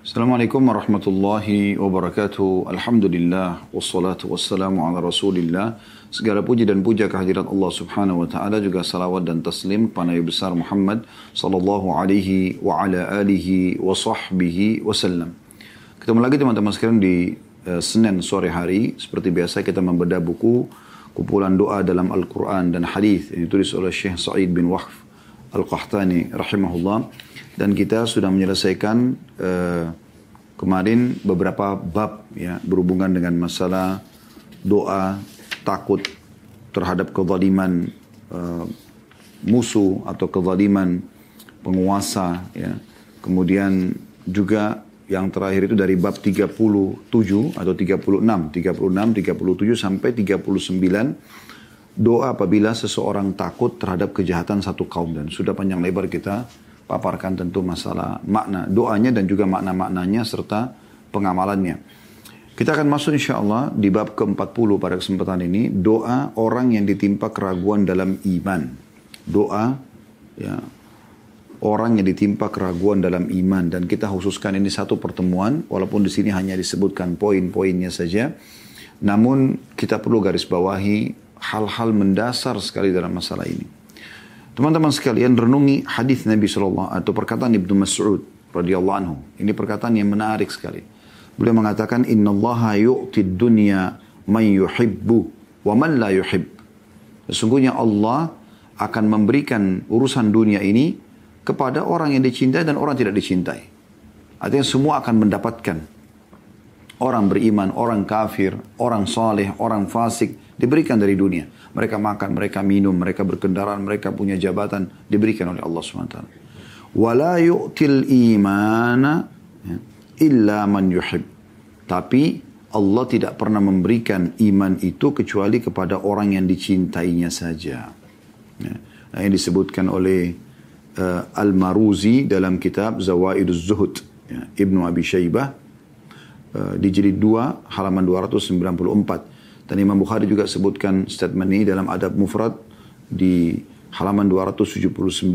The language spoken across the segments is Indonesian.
Assalamualaikum warahmatullahi wabarakatuh. Alhamdulillah wassalatu wassalamu ala Rasulillah. Segala puji dan puja kehadirat Allah Subhanahu wa taala juga salawat dan taslim kepada Nabi besar Muhammad sallallahu alaihi wa ala alihi wa sahbihi wasallam. Ketemu lagi teman-teman sekalian di uh, Senin sore hari seperti biasa kita membedah buku kumpulan doa dalam Al-Qur'an dan hadis yang ditulis oleh Syekh Sa'id bin Wahf Al-Qahtani rahimahullah dan kita sudah menyelesaikan uh, kemarin beberapa bab ya berhubungan dengan masalah doa takut terhadap kezaliman uh, musuh atau kezaliman penguasa ya. Kemudian juga yang terakhir itu dari bab 37 atau 36, 36, 37 sampai 39 doa apabila seseorang takut terhadap kejahatan satu kaum dan sudah panjang lebar kita paparkan tentu masalah makna doanya dan juga makna-maknanya serta pengamalannya. Kita akan masuk insya Allah di bab ke-40 pada kesempatan ini. Doa orang yang ditimpa keraguan dalam iman. Doa ya, orang yang ditimpa keraguan dalam iman. Dan kita khususkan ini satu pertemuan. Walaupun di sini hanya disebutkan poin-poinnya saja. Namun kita perlu garis bawahi hal-hal mendasar sekali dalam masalah ini. Teman-teman sekalian renungi hadis Nabi SAW atau perkataan Ibnu Mas'ud radhiyallahu anhu. Ini perkataan yang menarik sekali. Beliau mengatakan Inna Allah yu'ti dunya man yuhibbu wa man la yuhib. Sesungguhnya Allah akan memberikan urusan dunia ini kepada orang yang dicintai dan orang tidak dicintai. Artinya semua akan mendapatkan. Orang beriman, orang kafir, orang saleh, orang fasik diberikan dari dunia. Mereka makan, mereka minum, mereka berkendaraan, mereka punya jabatan diberikan oleh Allah SWT. Wala yu'til imana ya, illa man yuhib. Tapi Allah tidak pernah memberikan iman itu kecuali kepada orang yang dicintainya saja. Ya. Nah, yang disebutkan oleh uh, Al-Maruzi dalam kitab Zawaiduz Zuhud. Ya, Ibnu Abi Syaibah uh, di jilid 2 halaman 294. Dan Imam Bukhari juga sebutkan statement ini dalam Adab Mufrad di halaman 279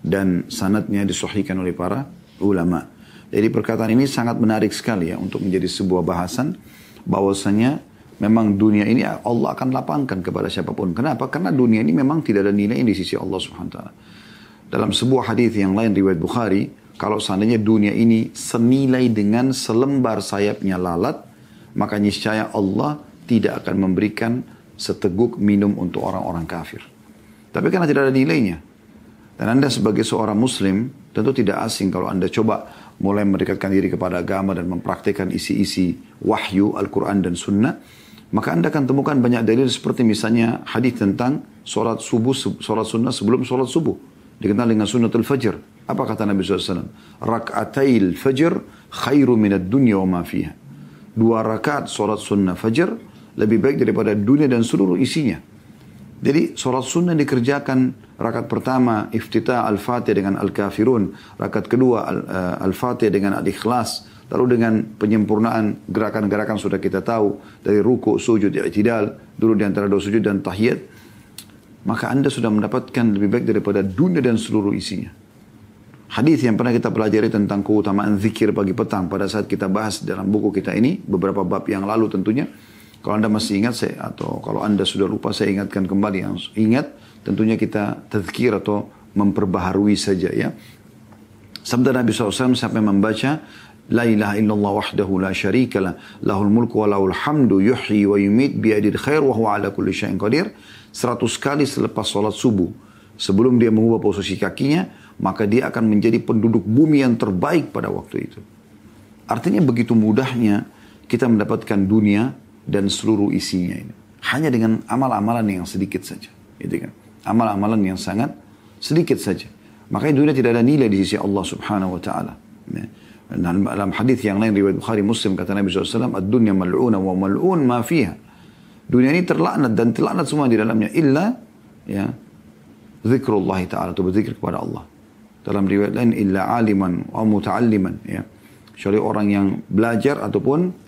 dan sanatnya disahihkan oleh para ulama. Jadi perkataan ini sangat menarik sekali ya untuk menjadi sebuah bahasan bahwasanya memang dunia ini Allah akan lapangkan kepada siapa pun. Kenapa? Karena dunia ini memang tidak ada nilai di sisi Allah Subhanahu taala. Dalam sebuah hadis yang lain riwayat Bukhari, kalau seandainya dunia ini senilai dengan selembar sayapnya lalat, maka niscaya Allah tidak akan memberikan seteguk minum untuk orang-orang kafir. Tapi karena tidak ada nilainya, dan Anda sebagai seorang muslim tentu tidak asing kalau Anda coba mulai mendekatkan diri kepada agama dan mempraktikkan isi-isi wahyu Al-Quran dan Sunnah, maka anda akan temukan banyak dalil seperti misalnya hadis tentang sholat subuh, sholat sunnah sebelum sholat subuh. Dikenal dengan sunnatul fajr. Apa kata Nabi SAW? Rak'atail fajr khairu minat dunya wa ma fiha. Dua rakaat sholat sunnah fajr lebih baik daripada dunia dan seluruh isinya. Jadi sholat sunnah dikerjakan Rakaat pertama iftitah al-fatih dengan al-kafirun. Rakaat kedua eh, al-fatih dengan al-ikhlas. Lalu dengan penyempurnaan gerakan-gerakan sudah kita tahu. Dari ruku, sujud, i'tidal. Dulu di antara dua sujud dan tahiyat. Maka anda sudah mendapatkan lebih baik daripada dunia dan seluruh isinya. Hadis yang pernah kita pelajari tentang keutamaan zikir pagi petang pada saat kita bahas dalam buku kita ini beberapa bab yang lalu tentunya. Kalau anda masih ingat saya atau kalau anda sudah lupa saya ingatkan kembali yang ingat. Tentunya kita tazkir atau memperbaharui saja ya. Sabda Nabi SAW sampai membaca La ilaha illallah wahdahu la syarika lah lahul mulku wa lahul hamdu yuhyi wa yumit biadil khair wa huwa ala kulli syai'in qadir. Seratus kali selepas sholat subuh sebelum dia mengubah posisi kakinya maka dia akan menjadi penduduk bumi yang terbaik pada waktu itu. Artinya begitu mudahnya kita mendapatkan dunia dan seluruh isinya ini hanya dengan amal-amalan yang sedikit saja gitu kan amal-amalan yang sangat sedikit saja. Makanya dunia tidak ada nilai di sisi Allah subhanahu wa ta'ala. Ya. Dan dalam hadis yang lain riwayat Bukhari Muslim kata Nabi SAW, Ad-dunya mal'una wa mal'un ma fiha. Dunia ini terlaknat dan terlaknat semua di dalamnya. Illa ya, zikrullah ta'ala. Itu berzikir kepada Allah. Dalam riwayat lain, illa aliman wa muta'alliman. Ya. Kecuali orang yang belajar ataupun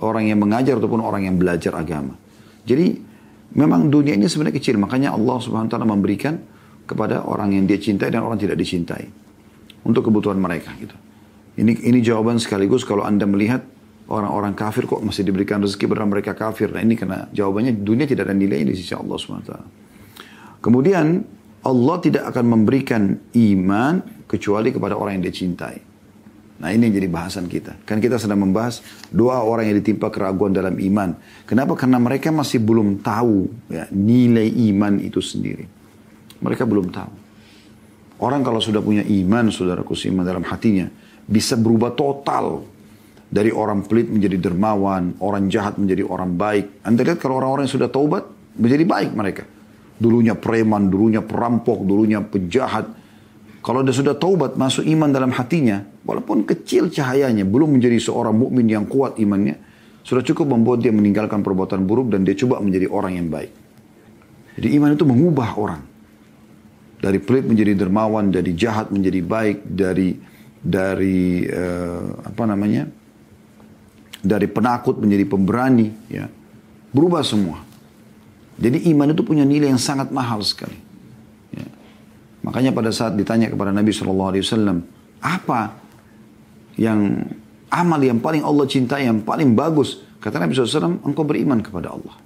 orang yang mengajar ataupun orang yang belajar agama. Jadi Memang dunia ini sebenarnya kecil, makanya Allah Subhanahu wa taala memberikan kepada orang yang dia cintai dan orang tidak dicintai untuk kebutuhan mereka gitu. Ini ini jawaban sekaligus kalau Anda melihat orang-orang kafir kok masih diberikan rezeki padahal mereka kafir. Nah ini karena jawabannya dunia tidak ada nilai di sisi Allah SWT. Kemudian Allah tidak akan memberikan iman kecuali kepada orang yang dia cintai. Nah ini yang jadi bahasan kita. Kan kita sedang membahas dua orang yang ditimpa keraguan dalam iman. Kenapa? Karena mereka masih belum tahu ya, nilai iman itu sendiri. Mereka belum tahu. Orang kalau sudah punya iman, saudaraku iman dalam hatinya, bisa berubah total. Dari orang pelit menjadi dermawan, orang jahat menjadi orang baik. Anda lihat kalau orang-orang yang sudah taubat, menjadi baik mereka. Dulunya preman, dulunya perampok, dulunya penjahat, kalau dia sudah taubat, masuk iman dalam hatinya, walaupun kecil cahayanya, belum menjadi seorang mukmin yang kuat imannya, sudah cukup membuat dia meninggalkan perbuatan buruk dan dia coba menjadi orang yang baik. Jadi iman itu mengubah orang. Dari pelit menjadi dermawan, dari jahat menjadi baik, dari dari uh, apa namanya? Dari penakut menjadi pemberani, ya. Berubah semua. Jadi iman itu punya nilai yang sangat mahal sekali. Makanya pada saat ditanya kepada Nabi SAW, apa yang amal yang paling Allah cintai, yang paling bagus? Kata Nabi SAW, engkau beriman kepada Allah.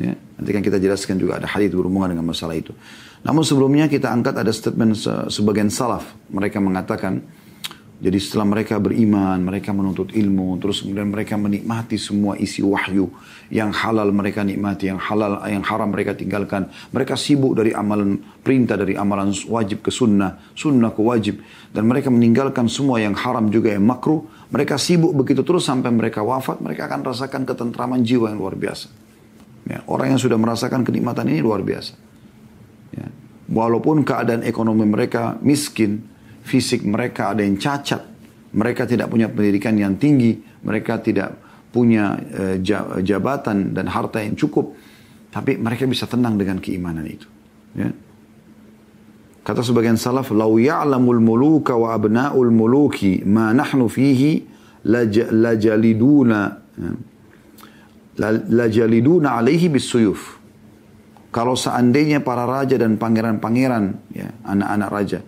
Ya, nanti kan kita jelaskan juga ada hadis berhubungan dengan masalah itu. Namun sebelumnya kita angkat ada statement sebagian salaf. Mereka mengatakan, jadi setelah mereka beriman, mereka menuntut ilmu, terus kemudian mereka menikmati semua isi wahyu yang halal mereka nikmati, yang halal, yang haram mereka tinggalkan. Mereka sibuk dari amalan perintah, dari amalan wajib ke sunnah, sunnah ke wajib. Dan mereka meninggalkan semua yang haram juga yang makruh. Mereka sibuk begitu terus sampai mereka wafat, mereka akan rasakan ketentraman jiwa yang luar biasa. Ya, orang yang sudah merasakan kenikmatan ini luar biasa. Ya. Walaupun keadaan ekonomi mereka miskin, fisik mereka ada yang cacat, mereka tidak punya pendidikan yang tinggi, mereka tidak punya uh, jabatan dan harta yang cukup, tapi mereka bisa tenang dengan keimanan itu. Ya. Kata sebagian salaf, "Lau ya'lamul muluka wa abna'ul muluki ma nahnu fihi lajaliduna ya. lajaliduna alaihi bisuyuf." Kalau seandainya para raja dan pangeran-pangeran, ya, anak-anak raja,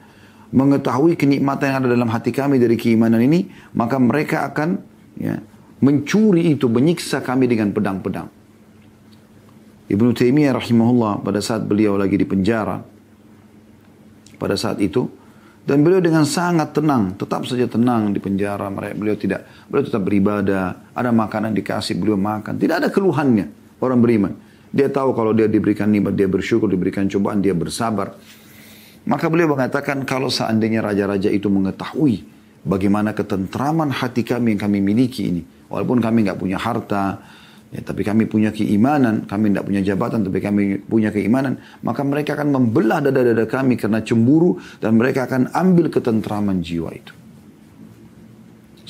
mengetahui kenikmatan yang ada dalam hati kami dari keimanan ini, maka mereka akan ya, mencuri itu, menyiksa kami dengan pedang-pedang. Ibnu Taimiyah rahimahullah pada saat beliau lagi di penjara, pada saat itu, dan beliau dengan sangat tenang, tetap saja tenang di penjara, mereka beliau tidak, beliau tetap beribadah, ada makanan dikasih, beliau makan, tidak ada keluhannya orang beriman. Dia tahu kalau dia diberikan nikmat, dia bersyukur, diberikan cobaan, dia bersabar. Maka beliau mengatakan kalau seandainya raja-raja itu mengetahui bagaimana ketentraman hati kami yang kami miliki ini. Walaupun kami nggak punya harta, ya, tapi kami punya keimanan, kami tidak punya jabatan, tapi kami punya keimanan, maka mereka akan membelah dada-dada kami karena cemburu dan mereka akan ambil ketentraman jiwa itu.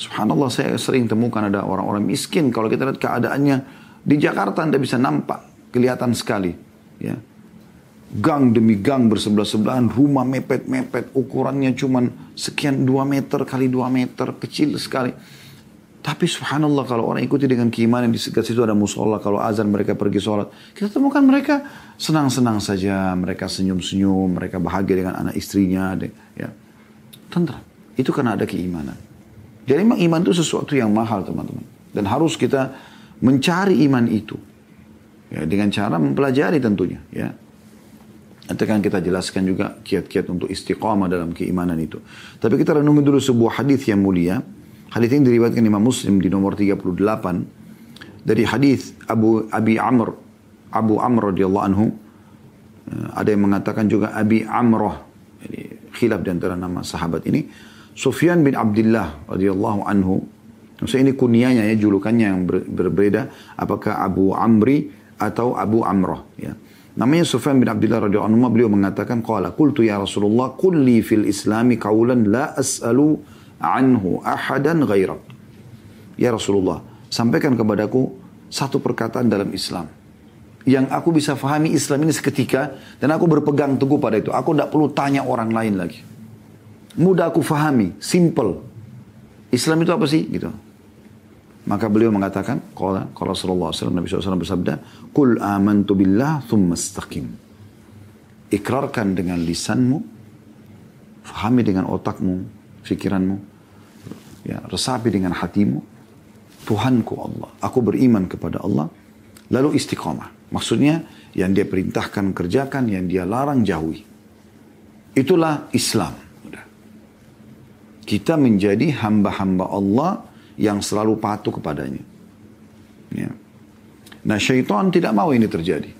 Subhanallah saya sering temukan ada orang-orang miskin kalau kita lihat keadaannya di Jakarta Anda bisa nampak kelihatan sekali ya gang demi gang bersebelah-sebelahan, rumah mepet-mepet, ukurannya cuma sekian dua meter kali dua meter, kecil sekali. Tapi subhanallah kalau orang ikuti dengan keimanan di sekitar situ ada musola, kalau azan mereka pergi sholat. Kita temukan mereka senang-senang saja, mereka senyum-senyum, mereka bahagia dengan anak istrinya. Ya. Tentram. Itu karena ada keimanan. Jadi memang iman itu sesuatu yang mahal teman-teman. Dan harus kita mencari iman itu. Ya, dengan cara mempelajari tentunya. Ya. Nanti akan kita jelaskan juga kiat-kiat untuk istiqamah dalam keimanan itu. Tapi kita renungi dulu sebuah hadis yang mulia. Hadis ini diriwayatkan Imam Muslim di nomor 38 dari hadis Abu Abi Amr Abu Amr radhiyallahu anhu. Eh, ada yang mengatakan juga Abi Amrah jadi khilaf di antara nama sahabat ini. Sufyan bin Abdullah radhiyallahu anhu. Maksudnya ini kunianya ya julukannya yang ber, berbeda. Apakah Abu Amri atau Abu Amrah ya. Namanya Sufyan bin Abdullah radhiyallahu anhu beliau mengatakan qala qultu ya Rasulullah kulli fil islami qawlan la as'alu anhu ahadan ghairak. Ya Rasulullah, sampaikan kepadaku satu perkataan dalam Islam yang aku bisa fahami Islam ini seketika dan aku berpegang teguh pada itu. Aku tidak perlu tanya orang lain lagi. Mudah aku fahami, simple. Islam itu apa sih? Gitu. Maka beliau mengatakan, kalau Rasulullah SAW, Nabi SAW bersabda, Kul amantu billah thumma istaqim. Ikrarkan dengan lisanmu, fahami dengan otakmu, fikiranmu, Ya, resapi dengan hatimu. Tuhanku Allah. Aku beriman kepada Allah. Lalu istiqamah. Maksudnya yang dia perintahkan kerjakan, yang dia larang jauhi. Itulah Islam. Kita menjadi hamba-hamba Allah yang selalu patuh kepadanya. Ya. Nah syaitan tidak mau ini terjadi.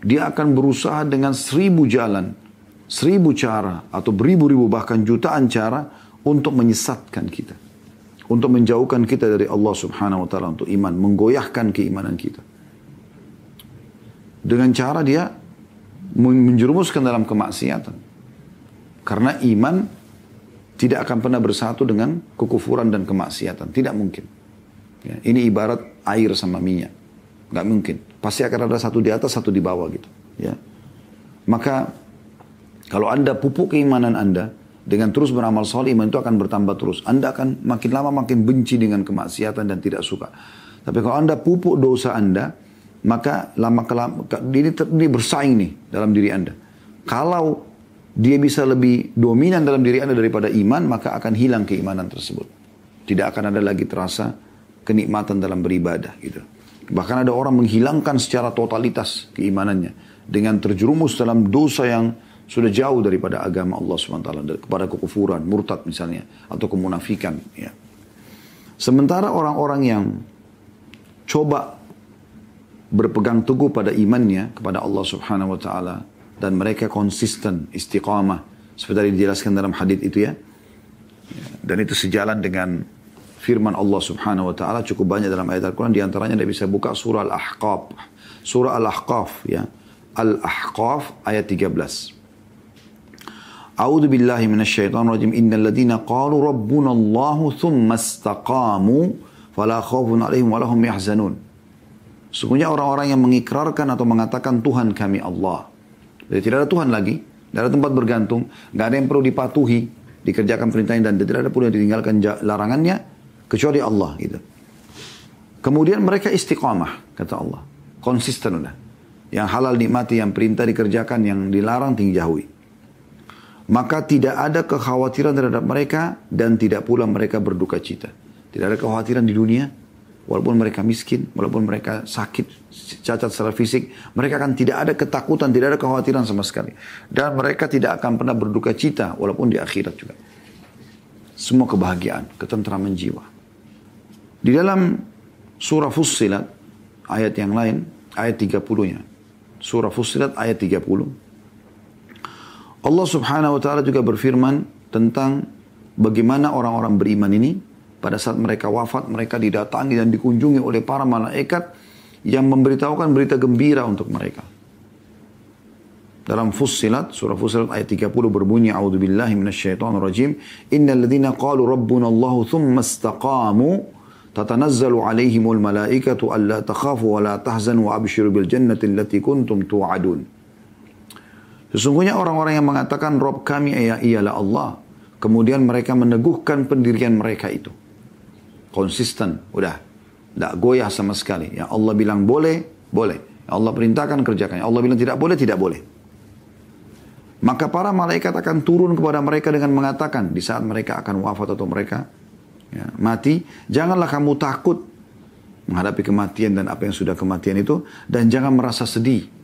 Dia akan berusaha dengan seribu jalan, seribu cara, atau beribu-ribu bahkan jutaan cara untuk menyesatkan kita. Untuk menjauhkan kita dari Allah subhanahu wa ta'ala untuk iman, menggoyahkan keimanan kita. Dengan cara dia menjerumuskan dalam kemaksiatan. Karena iman tidak akan pernah bersatu dengan kekufuran dan kemaksiatan. Tidak mungkin. Ya, ini ibarat air sama minyak. Gak mungkin. Pasti akan ada satu di atas, satu di bawah gitu. Ya. Maka kalau anda pupuk keimanan anda dengan terus beramal soleh, iman itu akan bertambah terus. Anda akan makin lama makin benci dengan kemaksiatan dan tidak suka. Tapi kalau anda pupuk dosa anda, maka lama kelama ini, ini bersaing nih dalam diri anda. Kalau dia bisa lebih dominan dalam diri anda daripada iman, maka akan hilang keimanan tersebut. Tidak akan ada lagi terasa kenikmatan dalam beribadah gitu. Bahkan ada orang menghilangkan secara totalitas keimanannya dengan terjerumus dalam dosa yang sudah jauh daripada agama Allah SWT kepada kekufuran, murtad misalnya atau kemunafikan ya. Sementara orang-orang yang coba berpegang teguh pada imannya kepada Allah Subhanahu wa taala dan mereka konsisten istiqamah seperti dijelaskan dalam hadis itu ya. Dan itu sejalan dengan firman Allah Subhanahu wa taala cukup banyak dalam ayat Al-Qur'an di antaranya Anda bisa buka surah Al-Ahqaf. Surah Al-Ahqaf ya. Al-Ahqaf ayat 13. A'udzu billahi minasyaitonir rajim. Innal ladzina qalu rabbuna Allah tsumma istaqamu fala khaufun 'alaihim wa lahum yahzanun. Sungguhnya orang-orang yang mengikrarkan atau mengatakan Tuhan kami Allah. Jadi tidak ada Tuhan lagi, tidak ada tempat bergantung, nggak ada yang perlu dipatuhi, dikerjakan perintahnya dan tidak ada pun yang ditinggalkan larangannya, kecuali Allah gitu. Kemudian mereka istiqamah kata Allah. Konsisten udah. Yang halal nikmati, yang perintah dikerjakan, yang dilarang tinggi jauhi. Maka tidak ada kekhawatiran terhadap mereka dan tidak pula mereka berduka cita. Tidak ada kekhawatiran di dunia, walaupun mereka miskin, walaupun mereka sakit, cacat secara fisik, mereka akan tidak ada ketakutan, tidak ada kekhawatiran sama sekali. Dan mereka tidak akan pernah berduka cita, walaupun di akhirat juga. Semua kebahagiaan, ketentraman jiwa. Di dalam surah Fussilat, ayat yang lain, ayat 30-nya. Surah Fussilat ayat 30. Allah subhanahu wa ta'ala juga berfirman tentang bagaimana orang-orang beriman ini pada saat mereka wafat mereka didatangi dan dikunjungi oleh para malaikat yang memberitahukan berita gembira untuk mereka. Dalam Fussilat, surah Fussilat ayat 30 berbunyi, A'udhu billahi minasyaitonir rajim, Innal ladhina qalu rabbuna Allahu thumma istaqamu tatanazzalu alaihimul malaikatu alla takhafu wa la tahzanu wa abshiru bil jannati allati kuntum tu'adun. Sesungguhnya orang-orang yang mengatakan Rob kami ialah Allah. Kemudian mereka meneguhkan pendirian mereka itu. Konsisten, udah. Tidak goyah sama sekali. Ya Allah bilang boleh, boleh. Ya Allah perintahkan kerjakan. Ya Allah bilang tidak boleh, tidak boleh. Maka para malaikat akan turun kepada mereka dengan mengatakan di saat mereka akan wafat atau mereka ya, mati, janganlah kamu takut menghadapi kematian dan apa yang sudah kematian itu dan jangan merasa sedih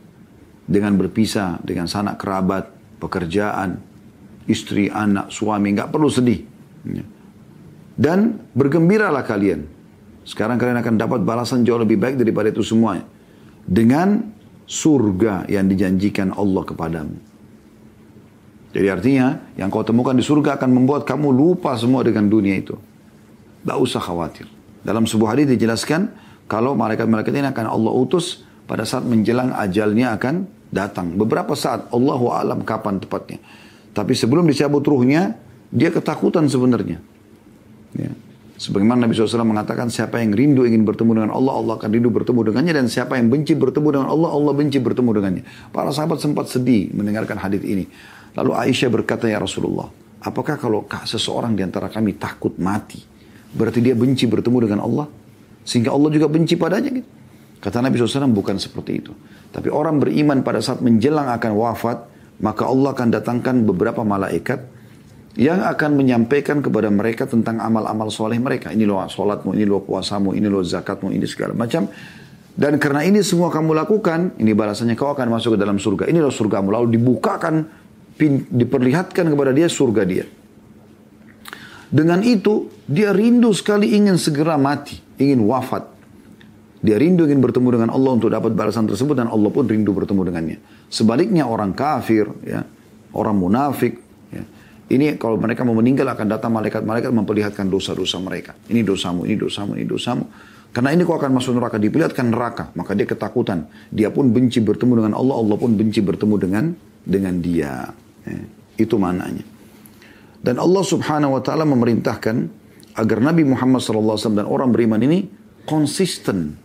dengan berpisah dengan sanak kerabat, pekerjaan, istri, anak, suami, nggak perlu sedih. Ya. Dan bergembiralah kalian. Sekarang kalian akan dapat balasan jauh lebih baik daripada itu semuanya. Dengan surga yang dijanjikan Allah kepadamu. Jadi artinya yang kau temukan di surga akan membuat kamu lupa semua dengan dunia itu. Tidak usah khawatir. Dalam sebuah hadis dijelaskan kalau malaikat-malaikat ini akan Allah utus pada saat menjelang ajalnya akan datang. Beberapa saat Allah alam kapan tepatnya. Tapi sebelum dicabut ruhnya, dia ketakutan sebenarnya. Ya. Sebagaimana Nabi SAW mengatakan siapa yang rindu ingin bertemu dengan Allah, Allah akan rindu bertemu dengannya. Dan siapa yang benci bertemu dengan Allah, Allah benci bertemu dengannya. Para sahabat sempat sedih mendengarkan hadis ini. Lalu Aisyah berkata, Ya Rasulullah, apakah kalau seseorang di antara kami takut mati, Berarti dia benci bertemu dengan Allah. Sehingga Allah juga benci padanya. Gitu. Kata Nabi SAW bukan seperti itu. Tapi orang beriman pada saat menjelang akan wafat. Maka Allah akan datangkan beberapa malaikat. yang akan menyampaikan kepada mereka tentang amal-amal soleh mereka. Ini loh sholatmu, ini loh puasamu, ini loh zakatmu, ini segala macam. Dan karena ini semua kamu lakukan, ini balasannya kau akan masuk ke dalam surga. Ini loh surgamu. Lalu dibukakan, diperlihatkan kepada dia surga dia. Dengan itu, dia rindu sekali ingin segera mati, ingin wafat. Dia rindu ingin bertemu dengan Allah untuk dapat balasan tersebut dan Allah pun rindu bertemu dengannya. Sebaliknya orang kafir, ya, orang munafik, ini kalau mereka mau meninggal akan datang malaikat-malaikat memperlihatkan dosa-dosa mereka. Ini dosamu, ini dosamu, ini dosamu. Karena ini kau akan masuk neraka, diperlihatkan neraka. Maka dia ketakutan. Dia pun benci bertemu dengan Allah, Allah pun benci bertemu dengan dengan dia. Eh, itu maknanya. Dan Allah subhanahu wa ta'ala memerintahkan agar Nabi Muhammad SAW dan orang beriman ini konsisten.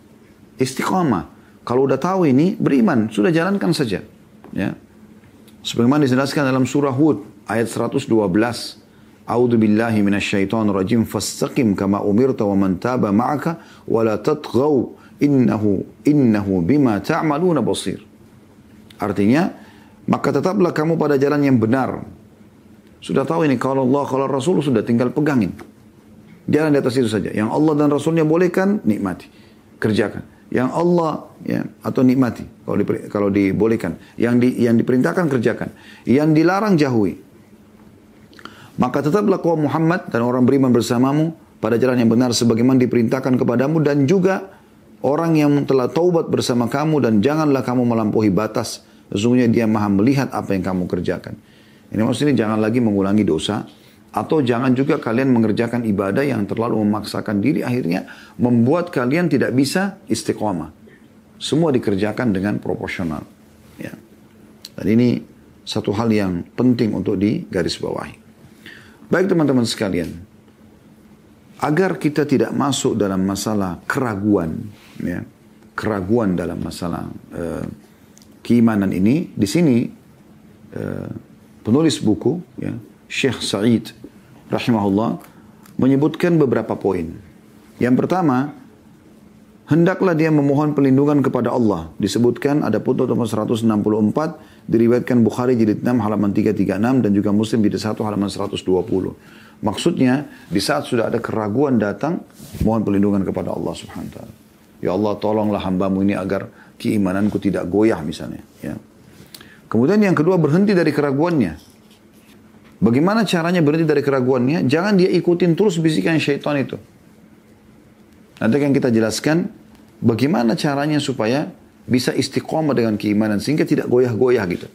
Istiqamah. Kalau udah tahu ini, beriman. Sudah jalankan saja. Ya. Sebagaimana dijelaskan dalam surah Hud ayat 112. A'udzu billahi minasyaitonir rajim fastaqim kama umirta wa man taba ma'aka wa la tatghaw innahu innahu bima ta'maluna basir. Artinya, maka tetaplah kamu pada jalan yang benar. Sudah tahu ini kalau Allah kalau Rasul sudah tinggal pegangin. Jalan di atas itu saja. Yang Allah dan Rasulnya bolehkan, nikmati. Kerjakan. Yang Allah ya atau nikmati kalau di, kalau dibolehkan. Yang di, yang diperintahkan kerjakan. Yang dilarang jauhi. Maka tetaplah kau Muhammad dan orang beriman bersamamu pada jalan yang benar sebagaimana diperintahkan kepadamu dan juga orang yang telah taubat bersama kamu dan janganlah kamu melampaui batas. Sesungguhnya dia maha melihat apa yang kamu kerjakan. Ini maksudnya jangan lagi mengulangi dosa atau jangan juga kalian mengerjakan ibadah yang terlalu memaksakan diri akhirnya membuat kalian tidak bisa istiqomah. Semua dikerjakan dengan proporsional. Ya. Dan ini satu hal yang penting untuk digarisbawahi. Baik teman-teman sekalian, agar kita tidak masuk dalam masalah keraguan, ya, keraguan dalam masalah uh, keimanan ini, di sini uh, penulis buku, ya, Syekh Said, rahimahullah, menyebutkan beberapa poin. Yang pertama, hendaklah dia memohon perlindungan kepada Allah. Disebutkan ada putus nomor 164 diriwayatkan Bukhari jilid 6 halaman 336 dan juga Muslim jilid 1 halaman 120. Maksudnya di saat sudah ada keraguan datang mohon perlindungan kepada Allah Subhanahu wa taala. Ya Allah tolonglah hambamu ini agar keimananku tidak goyah misalnya ya. Kemudian yang kedua berhenti dari keraguannya. Bagaimana caranya berhenti dari keraguannya? Jangan dia ikutin terus bisikan syaitan itu. Nanti akan kita jelaskan bagaimana caranya supaya bisa istiqomah dengan keimanan sehingga tidak goyah-goyah gitu.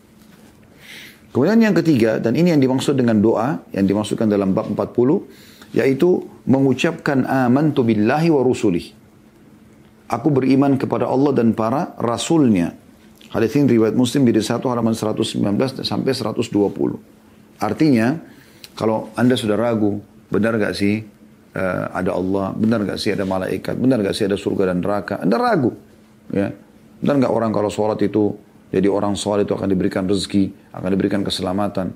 Kemudian yang ketiga dan ini yang dimaksud dengan doa yang dimasukkan dalam bab 40 yaitu mengucapkan amantu billahi wa rusulih. Aku beriman kepada Allah dan para rasulnya. Hadis ini riwayat Muslim di 1 halaman 119 sampai 120. Artinya kalau Anda sudah ragu, benar gak sih uh, ada Allah, benar gak sih ada malaikat, benar gak sih ada surga dan neraka, Anda ragu. Ya, dan nggak orang kalau sholat itu jadi orang sholat itu akan diberikan rezeki, akan diberikan keselamatan.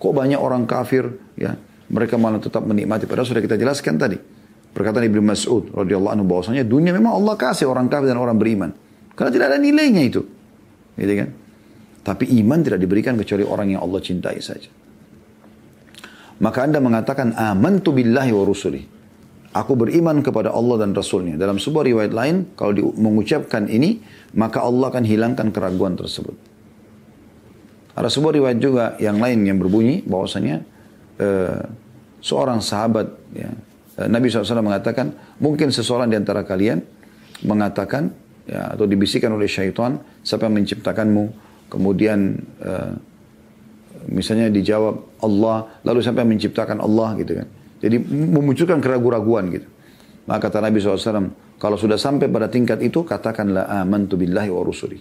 Kok banyak orang kafir ya mereka malah tetap menikmati. Padahal sudah kita jelaskan tadi. Perkataan Ibnu Mas'ud radhiyallahu anhu bahwasanya dunia memang Allah kasih orang kafir dan orang beriman. Karena tidak ada nilainya itu. Gitu kan? Tapi iman tidak diberikan kecuali orang yang Allah cintai saja. Maka anda mengatakan amantu billahi wa rusulih. Aku beriman kepada Allah dan Rasulnya. Dalam sebuah riwayat lain, kalau di, mengucapkan ini, maka Allah akan hilangkan keraguan tersebut. Ada sebuah riwayat juga yang lain yang berbunyi bahwasanya uh, seorang sahabat ya, uh, Nabi SAW mengatakan mungkin seseorang di antara kalian mengatakan ya, atau dibisikkan oleh syaitan siapa yang menciptakanmu kemudian uh, misalnya dijawab Allah lalu yang menciptakan Allah gitu kan jadi memunculkan keraguan-raguan gitu. Maka kata Nabi SAW, kalau sudah sampai pada tingkat itu, katakanlah amantu billahi wa rusuli.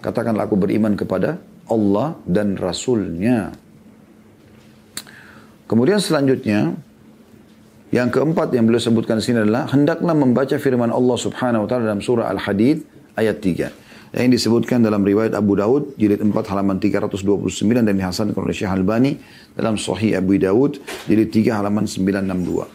Katakanlah aku beriman kepada Allah dan Rasulnya. Kemudian selanjutnya, yang keempat yang beliau sebutkan di sini adalah, hendaklah membaca firman Allah subhanahu wa ta'ala dalam surah Al-Hadid ayat 3 yang disebutkan dalam riwayat Abu Daud jilid 4 halaman 329 dan dihasankan oleh Syekh Albani dalam Sahih Abu Daud jilid 3 halaman 962.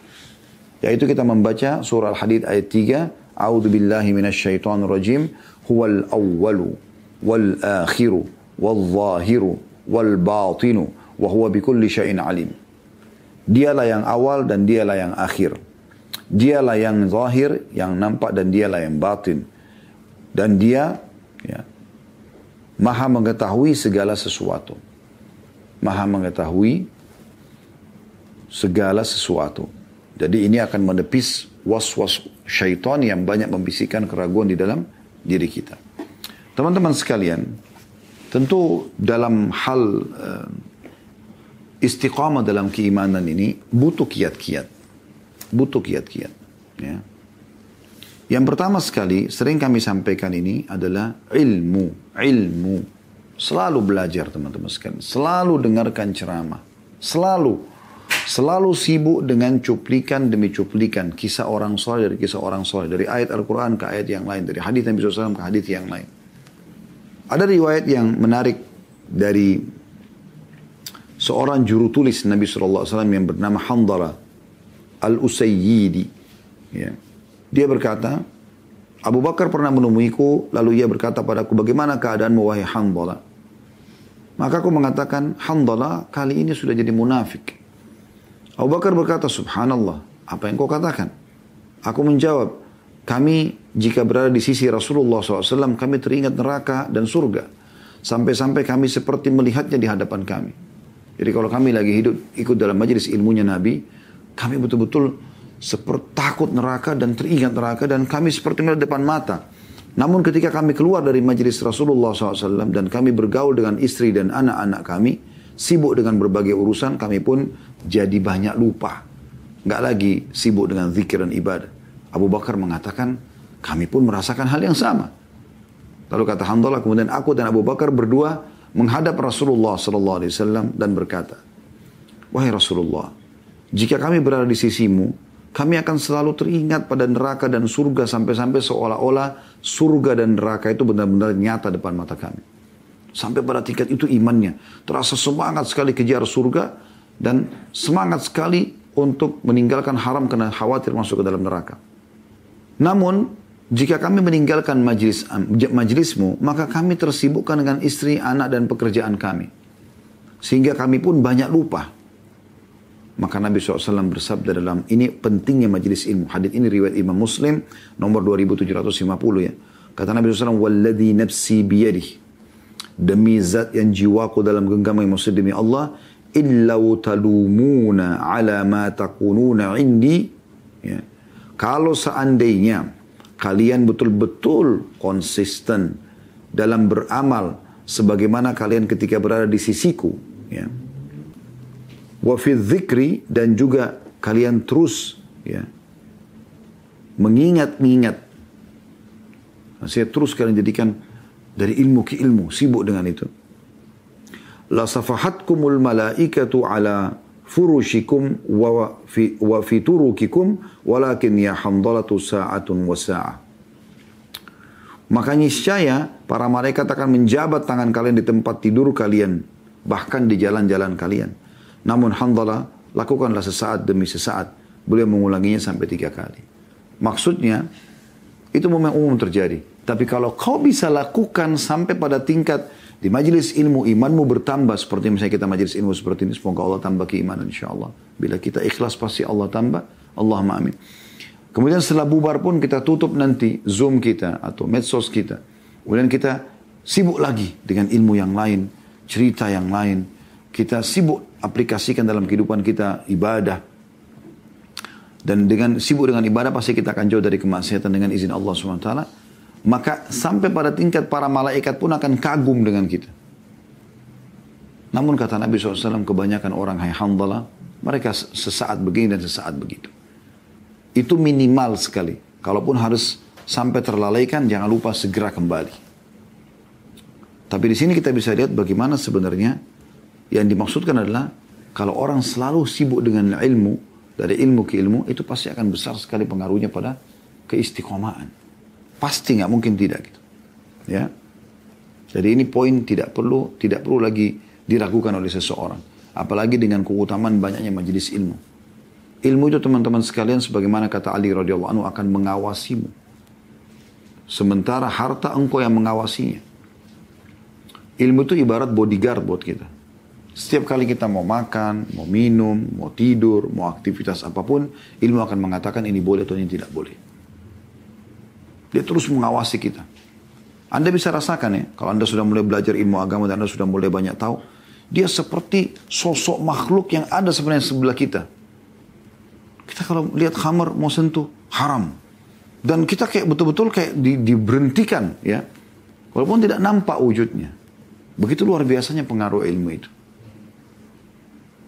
Yaitu kita membaca surah Al-Hadid ayat 3, A'udzu billahi minasyaitonir rajim, huwal awwalu wal akhiru wal zahiru wal batinu wa huwa bikulli syai'in alim. Dialah yang awal dan dialah yang akhir. Dialah yang zahir, yang nampak dan dialah yang batin. Dan dia ya, maha mengetahui segala sesuatu. Maha mengetahui segala sesuatu. Jadi ini akan menepis was-was syaitan yang banyak membisikkan keraguan di dalam diri kita. Teman-teman sekalian, tentu dalam hal uh, istiqamah dalam keimanan ini butuh kiat-kiat. Butuh kiat-kiat. Ya. Yang pertama sekali, sering kami sampaikan ini adalah ilmu. Ilmu. Selalu belajar teman-teman sekalian. Selalu dengarkan ceramah. Selalu selalu sibuk dengan cuplikan demi cuplikan kisah orang soleh dari kisah orang soleh dari ayat Al-Quran ke ayat yang lain dari hadis Nabi SAW ke hadis yang lain ada riwayat yang menarik dari seorang juru tulis Nabi SAW yang bernama Handara Al-Usayyidi ya. Dia berkata Abu Bakar pernah menemuiku lalu ia berkata padaku bagaimana keadaanmu wahai Handala maka aku mengatakan Handala kali ini sudah jadi munafik Abu Bakar berkata, Subhanallah, apa yang kau katakan? Aku menjawab, kami jika berada di sisi Rasulullah SAW, kami teringat neraka dan surga. Sampai-sampai kami seperti melihatnya di hadapan kami. Jadi kalau kami lagi hidup ikut dalam majelis ilmunya Nabi, kami betul-betul seperti takut neraka dan teringat neraka dan kami seperti melihat depan mata. Namun ketika kami keluar dari majelis Rasulullah SAW dan kami bergaul dengan istri dan anak-anak kami, sibuk dengan berbagai urusan, kami pun jadi banyak lupa. Nggak lagi sibuk dengan zikir dan ibadah. Abu Bakar mengatakan, kami pun merasakan hal yang sama. Lalu kata Hamdallah, kemudian aku dan Abu Bakar berdua menghadap Rasulullah SAW dan berkata, Wahai Rasulullah, jika kami berada di sisimu, kami akan selalu teringat pada neraka dan surga sampai-sampai seolah-olah surga dan neraka itu benar-benar nyata depan mata kami. Sampai pada tingkat itu imannya. Terasa semangat sekali kejar surga dan semangat sekali untuk meninggalkan haram karena khawatir masuk ke dalam neraka. Namun, jika kami meninggalkan majlis, majlismu, maka kami tersibukkan dengan istri, anak, dan pekerjaan kami. Sehingga kami pun banyak lupa. Maka Nabi SAW bersabda dalam ini pentingnya majlis ilmu. Hadis ini riwayat Imam Muslim nomor 2750 ya. Kata Nabi SAW, Walladhi nafsi biyadih demi zat yang jiwaku dalam genggaman yang maksud demi Allah illau talumuna ala ma takununa indi ya. kalau seandainya kalian betul-betul konsisten dalam beramal sebagaimana kalian ketika berada di sisiku ya wa fi dzikri dan juga kalian terus ya mengingat-ingat saya terus kalian jadikan dari ilmu ke ilmu, sibuk dengan itu. La safahatkumul malaikatu ala furushikum wa fi, wa fi turukikum walakin ya hamdalatu sa'atun wa sa'ah. Maka niscaya para malaikat akan menjabat tangan kalian di tempat tidur kalian, bahkan di jalan-jalan kalian. Namun Handalah lakukanlah sesaat demi sesaat. Beliau mengulanginya sampai tiga kali. Maksudnya, itu memang umum terjadi. Tapi kalau kau bisa lakukan sampai pada tingkat di majelis ilmu imanmu bertambah seperti misalnya kita majelis ilmu seperti ini semoga Allah tambah keimanan insyaallah. Bila kita ikhlas pasti Allah tambah. Allahumma amin. Kemudian setelah bubar pun kita tutup nanti Zoom kita atau medsos kita. Kemudian kita sibuk lagi dengan ilmu yang lain, cerita yang lain. Kita sibuk aplikasikan dalam kehidupan kita ibadah. Dan dengan sibuk dengan ibadah pasti kita akan jauh dari kemaksiatan dengan izin Allah SWT. Maka sampai pada tingkat para malaikat pun akan kagum dengan kita. Namun kata Nabi SAW, kebanyakan orang hai hamdalah, mereka sesaat begini dan sesaat begitu. Itu minimal sekali. Kalaupun harus sampai terlalaikan, jangan lupa segera kembali. Tapi di sini kita bisa lihat bagaimana sebenarnya yang dimaksudkan adalah kalau orang selalu sibuk dengan ilmu, dari ilmu ke ilmu, itu pasti akan besar sekali pengaruhnya pada keistiqomahan. Pasti nggak mungkin tidak gitu. Ya. Jadi ini poin tidak perlu tidak perlu lagi diragukan oleh seseorang. Apalagi dengan keutamaan banyaknya majelis ilmu. Ilmu itu teman-teman sekalian sebagaimana kata Ali radhiyallahu anhu akan mengawasimu. Sementara harta engkau yang mengawasinya. Ilmu itu ibarat bodyguard buat kita. Setiap kali kita mau makan, mau minum, mau tidur, mau aktivitas apa pun, ilmu akan mengatakan ini boleh atau ini tidak boleh. Dia terus mengawasi kita. Anda bisa rasakan ya, kalau Anda sudah mulai belajar ilmu agama dan Anda sudah mulai banyak tahu, dia seperti sosok makhluk yang ada sebenarnya sebelah kita. Kita kalau lihat khamar mau sentuh, haram. Dan kita kayak betul-betul kayak di, diberhentikan ya. Walaupun tidak nampak wujudnya. Begitu luar biasanya pengaruh ilmu itu.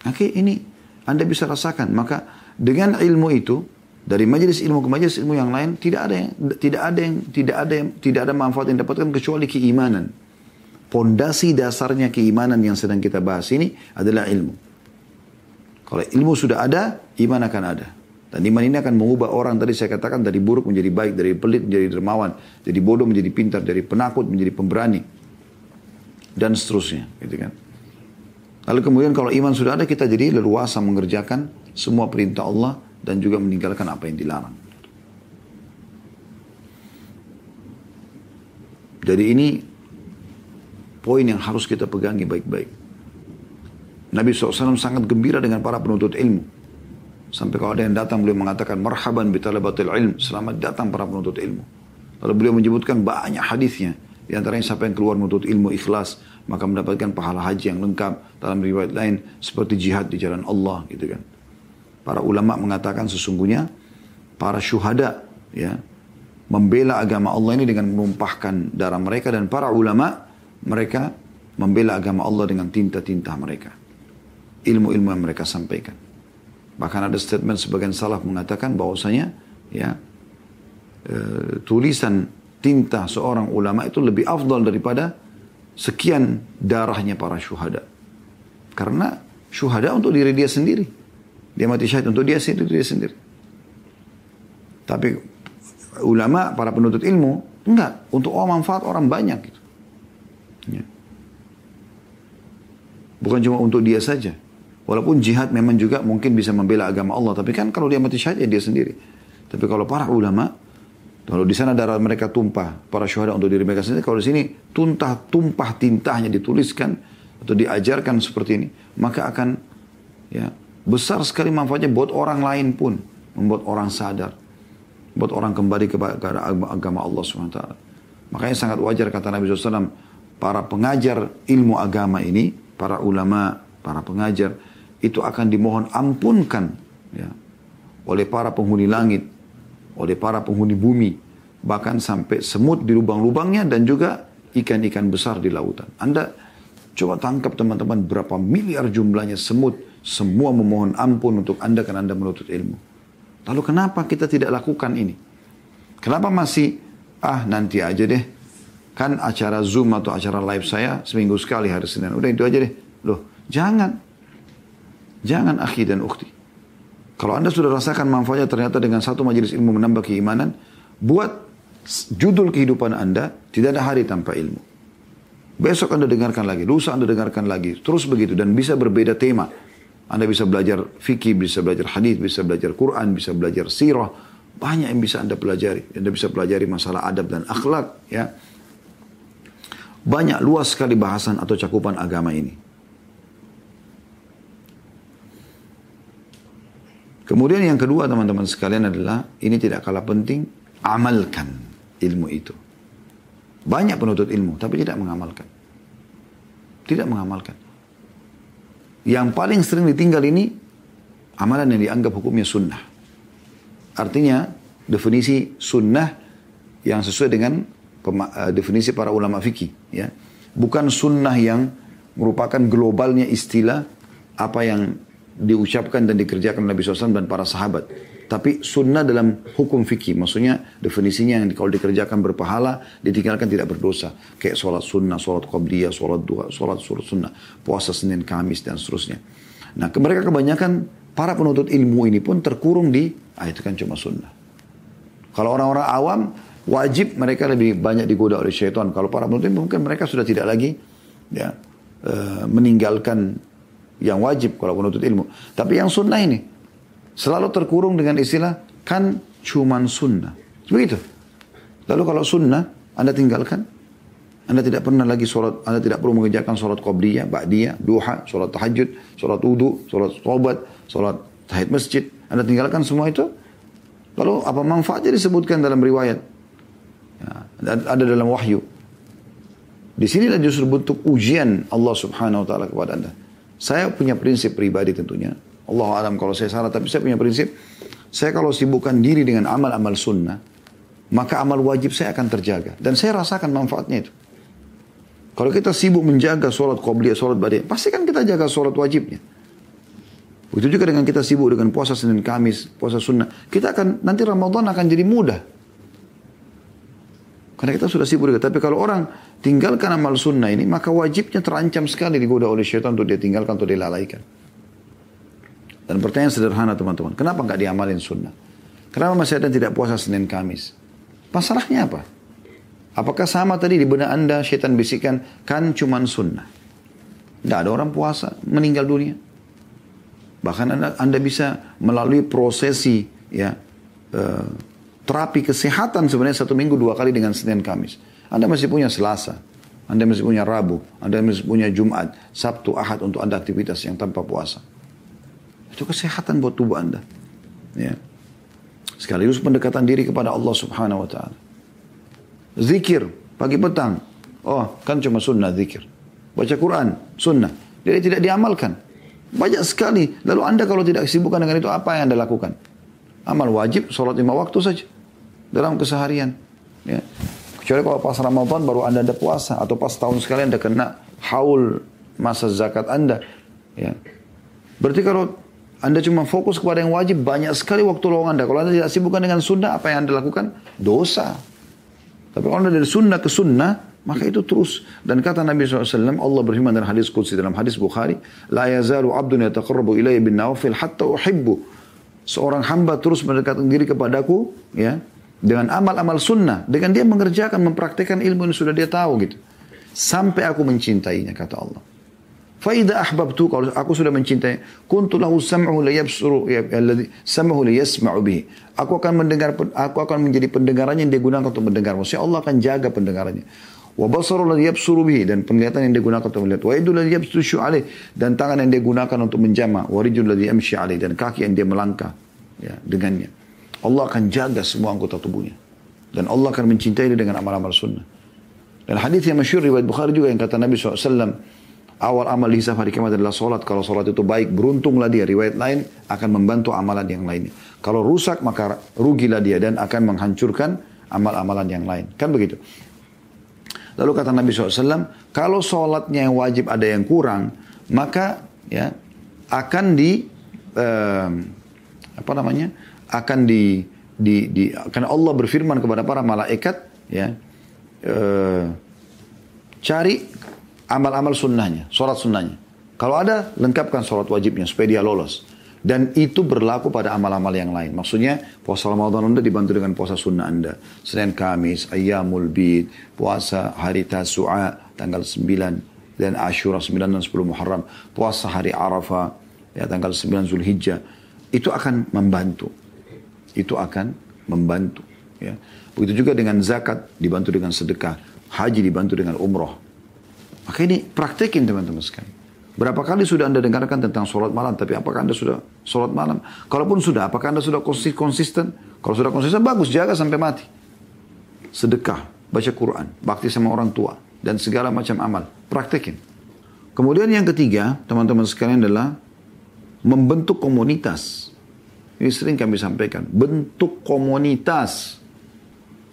Oke, ini Anda bisa rasakan. Maka dengan ilmu itu dari majelis ilmu ke majelis ilmu yang lain tidak ada yang tidak ada yang tidak ada yang tidak ada manfaat yang dapatkan kecuali keimanan. Pondasi dasarnya keimanan yang sedang kita bahas ini adalah ilmu. Kalau ilmu sudah ada, iman akan ada. Dan iman ini akan mengubah orang tadi saya katakan dari buruk menjadi baik, dari pelit menjadi dermawan, jadi bodoh menjadi pintar, dari penakut menjadi pemberani dan seterusnya, gitu kan. Lalu kemudian kalau iman sudah ada kita jadi leluasa mengerjakan semua perintah Allah dan juga meninggalkan apa yang dilarang. Jadi ini poin yang harus kita pegangi baik-baik. Nabi SAW sangat gembira dengan para penuntut ilmu. Sampai kalau ada yang datang beliau mengatakan marhaban bitalabatil ilm. Selamat datang para penuntut ilmu. Lalu beliau menyebutkan banyak hadisnya. Di antaranya siapa yang keluar menuntut ilmu ikhlas maka mendapatkan pahala haji yang lengkap dalam riwayat lain seperti jihad di jalan Allah gitu kan. Para ulama mengatakan sesungguhnya para syuhada ya membela agama Allah ini dengan menumpahkan darah mereka dan para ulama mereka membela agama Allah dengan tinta-tinta mereka. Ilmu-ilmu yang mereka sampaikan. Bahkan ada statement sebagian salaf mengatakan bahwasanya ya e, tulisan tinta seorang ulama itu lebih afdal daripada sekian darahnya para syuhada. Karena syuhada untuk diri dia sendiri. Dia mati syahid untuk dia sendiri, dia sendiri. Tapi ulama, para penuntut ilmu, enggak. Untuk oh, manfaat orang banyak. Gitu. Ya. Bukan cuma untuk dia saja. Walaupun jihad memang juga mungkin bisa membela agama Allah. Tapi kan kalau dia mati syahid ya dia sendiri. Tapi kalau para ulama, kalau di sana darah mereka tumpah, para syuhada untuk diri mereka sendiri. Kalau di sini tuntah, tumpah tintahnya dituliskan atau diajarkan seperti ini, maka akan ya besar sekali manfaatnya buat orang lain pun, membuat orang sadar, buat orang kembali kepada agama Allah swt. Makanya sangat wajar kata Nabi SAW, para pengajar ilmu agama ini, para ulama, para pengajar, itu akan dimohon ampunkan ya, oleh para penghuni langit, oleh para penghuni bumi. Bahkan sampai semut di lubang-lubangnya dan juga ikan-ikan besar di lautan. Anda coba tangkap teman-teman berapa miliar jumlahnya semut. Semua memohon ampun untuk Anda karena Anda menuntut ilmu. Lalu kenapa kita tidak lakukan ini? Kenapa masih, ah nanti aja deh. Kan acara Zoom atau acara live saya seminggu sekali hari Senin. Udah itu aja deh. Loh, jangan. Jangan akhi dan ukhti. Kalau Anda sudah rasakan manfaatnya ternyata dengan satu majelis ilmu menambah keimanan, buat judul kehidupan Anda tidak ada hari tanpa ilmu. Besok Anda dengarkan lagi, lusa Anda dengarkan lagi, terus begitu dan bisa berbeda tema. Anda bisa belajar fikih, bisa belajar hadis, bisa belajar Quran, bisa belajar sirah, banyak yang bisa Anda pelajari. Anda bisa pelajari masalah adab dan akhlak, ya. Banyak luas sekali bahasan atau cakupan agama ini. Kemudian yang kedua teman-teman sekalian adalah ini tidak kalah penting amalkan ilmu itu. Banyak penuntut ilmu tapi tidak mengamalkan. Tidak mengamalkan. Yang paling sering ditinggal ini amalan yang dianggap hukumnya sunnah. Artinya definisi sunnah yang sesuai dengan eh, definisi para ulama fikih ya. Bukan sunnah yang merupakan globalnya istilah apa yang diucapkan dan dikerjakan Nabi SAW dan para sahabat. Tapi sunnah dalam hukum fikih, maksudnya definisinya yang kalau dikerjakan berpahala, ditinggalkan tidak berdosa. Kayak sholat sunnah, sholat qabliyah, sholat dua, sholat surat sunnah, puasa Senin, Kamis, dan seterusnya. Nah, mereka kebanyakan para penuntut ilmu ini pun terkurung di, ah itu kan cuma sunnah. Kalau orang-orang awam, wajib mereka lebih banyak digoda oleh syaitan. Kalau para penuntut ilmu mungkin mereka sudah tidak lagi ya, uh, meninggalkan yang wajib kalau menuntut ilmu. Tapi yang sunnah ini selalu terkurung dengan istilah kan cuman sunnah. Begitu. Lalu kalau sunnah Anda tinggalkan, Anda tidak pernah lagi sholat, Anda tidak perlu mengerjakan sholat qabliyah, ba'diyah, duha, sholat tahajud, sholat wudhu, sholat tobat, sholat tahid masjid. Anda tinggalkan semua itu. Lalu apa manfaatnya disebutkan dalam riwayat? Ya, ada dalam wahyu. Di sinilah justru bentuk ujian Allah subhanahu wa ta'ala kepada anda. Saya punya prinsip pribadi tentunya. Allah alam kalau saya salah, tapi saya punya prinsip. Saya kalau sibukkan diri dengan amal-amal sunnah, maka amal wajib saya akan terjaga. Dan saya rasakan manfaatnya itu. Kalau kita sibuk menjaga sholat qobliyah, sholat badiyah, pasti kan kita jaga sholat wajibnya. Begitu juga dengan kita sibuk dengan puasa Senin Kamis, puasa sunnah. Kita akan, nanti Ramadan akan jadi mudah. Karena kita sudah sibuk juga. Tapi kalau orang tinggalkan amal sunnah ini, maka wajibnya terancam sekali digoda oleh syaitan untuk dia tinggalkan, untuk dia lalaikan. Dan pertanyaan sederhana teman-teman, kenapa nggak diamalin sunnah? Kenapa masih ada tidak puasa Senin Kamis? Masalahnya apa? Apakah sama tadi di benak anda syaitan bisikan, kan cuman sunnah. Tidak ada orang puasa, meninggal dunia. Bahkan anda, anda bisa melalui prosesi ya uh, terapi kesehatan sebenarnya satu minggu dua kali dengan Senin Kamis. Anda masih punya Selasa, Anda masih punya Rabu, Anda masih punya Jumat, Sabtu, Ahad untuk Anda aktivitas yang tanpa puasa. Itu kesehatan buat tubuh Anda. Ya. Sekaligus pendekatan diri kepada Allah Subhanahu wa taala. Zikir pagi petang. Oh, kan cuma sunnah zikir. Baca Quran, sunnah. Jadi tidak diamalkan. Banyak sekali. Lalu Anda kalau tidak sibukkan dengan itu, apa yang Anda lakukan? Amal wajib, sholat lima waktu saja dalam keseharian. Ya. Kecuali kalau pas Ramadan baru Anda ada puasa atau pas tahun sekali Anda kena haul masa zakat Anda. Ya. Berarti kalau Anda cuma fokus kepada yang wajib, banyak sekali waktu lowong Anda. Kalau Anda tidak sibukkan dengan sunnah, apa yang Anda lakukan? Dosa. Tapi kalau Anda dari sunnah ke sunnah, maka itu terus. Dan kata Nabi SAW, Allah berfirman dalam hadis Qudsi, dalam hadis Bukhari, La yazalu abdun yataqarrabu ilayya bin nawfil hatta. Seorang hamba terus mendekatkan diri kepadaku, ya, dengan amal-amal sunnah, dengan dia mengerjakan, mempraktekkan ilmu yang sudah dia tahu gitu. Sampai aku mencintainya, kata Allah. Faida ahbabtu kalau aku sudah mencintai, kuntu lahu sam'u la yabsuru ya, alladhi sam'u. Aku akan mendengar aku akan menjadi pendengarannya yang dia gunakan untuk mendengar. Maksudnya Allah akan jaga pendengarannya. Wa basaru la yabsuru dan penglihatan yang dia gunakan untuk melihat. Wa yadu la alaih dan tangan yang dia gunakan untuk menjama. Wa rijul la dan kaki yang dia melangkah ya dengannya. Allah akan jaga semua anggota tubuhnya. Dan Allah akan mencintai dia dengan amal-amal sunnah. Dan hadis yang masyur riwayat Bukhari juga yang kata Nabi SAW, awal amal hisab hari kiamat adalah solat. Kalau solat itu baik, beruntunglah dia. Riwayat lain akan membantu amalan yang lainnya. Kalau rusak, maka rugilah dia dan akan menghancurkan amal-amalan yang lain. Kan begitu. Lalu kata Nabi SAW, kalau solatnya yang wajib ada yang kurang, maka ya akan di eh, apa namanya akan di, di, di karena Allah berfirman kepada para malaikat ya e, cari amal-amal sunnahnya, sholat sunnahnya. Kalau ada, lengkapkan sholat wajibnya supaya dia lolos. Dan itu berlaku pada amal-amal yang lain. Maksudnya puasa Ramadan Anda dibantu dengan puasa sunnah Anda. Senin Kamis, Ayyamul Bid, puasa hari Tasu'a tanggal 9 dan Ashura 9 dan 10 Muharram. Puasa hari Arafah ya tanggal 9 Zulhijjah. Itu akan membantu itu akan membantu. Ya. Begitu juga dengan zakat dibantu dengan sedekah, haji dibantu dengan umroh. Maka ini praktekin teman-teman sekalian. Berapa kali sudah anda dengarkan tentang sholat malam, tapi apakah anda sudah sholat malam? Kalaupun sudah, apakah anda sudah konsisten? Kalau sudah konsisten, bagus, jaga sampai mati. Sedekah, baca Quran, bakti sama orang tua, dan segala macam amal. Praktekin. Kemudian yang ketiga, teman-teman sekalian adalah membentuk komunitas. Ini sering kami sampaikan. Bentuk komunitas.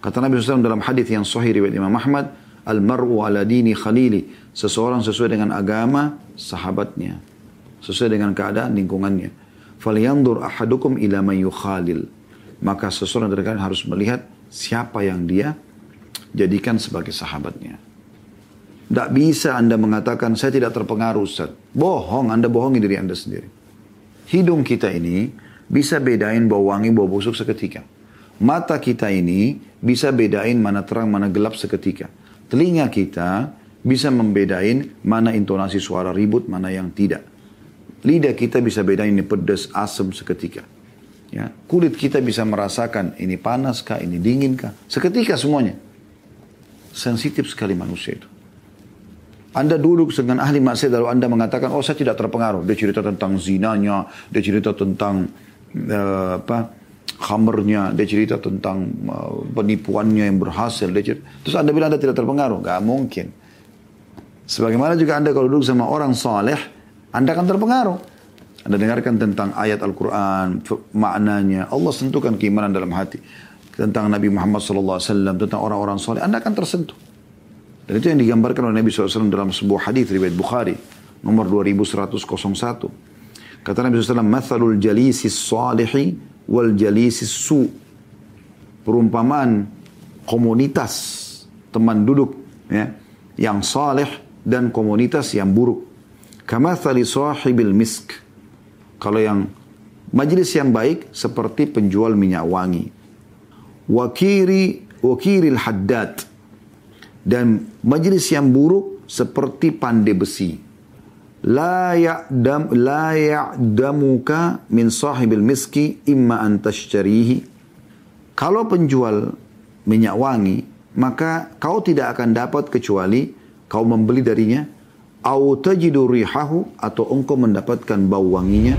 Kata Nabi SAW dalam hadis yang sahih riwayat Imam Ahmad, Al-mar'u ala dini khalili. Seseorang sesuai dengan agama sahabatnya. Sesuai dengan keadaan lingkungannya. Falyandur ahadukum ila man yukhalil. Maka seseorang dari kalian harus melihat siapa yang dia jadikan sebagai sahabatnya. Tidak bisa anda mengatakan, saya tidak terpengaruh Ustaz. Bohong, anda bohongi diri anda sendiri. Hidung kita ini bisa bedain bau wangi, bau busuk seketika. Mata kita ini bisa bedain mana terang, mana gelap seketika. Telinga kita bisa membedain mana intonasi suara ribut, mana yang tidak. Lidah kita bisa bedain ini pedas, asam seketika. Ya, kulit kita bisa merasakan ini panas kah, ini dingin kah, seketika semuanya. sensitif sekali manusia itu. Anda duduk dengan ahli maksiat lalu Anda mengatakan, oh saya tidak terpengaruh. Dia cerita tentang zinanya, dia cerita tentang uh, apa khamernya, dia cerita tentang uh, penipuannya yang berhasil. Dia cerita. Terus Anda bilang Anda tidak terpengaruh? Gak mungkin. Sebagaimana juga Anda kalau duduk sama orang saleh, Anda akan terpengaruh. Anda dengarkan tentang ayat Al-Quran, maknanya. Allah tentukan keimanan dalam hati. Tentang Nabi Muhammad SAW, tentang orang-orang saleh, Anda akan tersentuh. Dan itu yang digambarkan oleh Nabi SAW dalam sebuah hadis riwayat Bukhari nomor 2101. Kata Nabi SAW, "Mathalul salihi wal jalisi su." Perumpamaan komunitas teman duduk ya, yang saleh dan komunitas yang buruk. Kama sahibil misk. Kalau yang majlis yang baik seperti penjual minyak wangi. Wakiri wakiril haddad dan majlis yang buruk seperti pandai besi. La ya'dam la ya'damuka min sahibil miski imma an tashtarihi. Kalau penjual minyak wangi, maka kau tidak akan dapat kecuali kau membeli darinya au tajidu rihahu atau engkau mendapatkan bau wanginya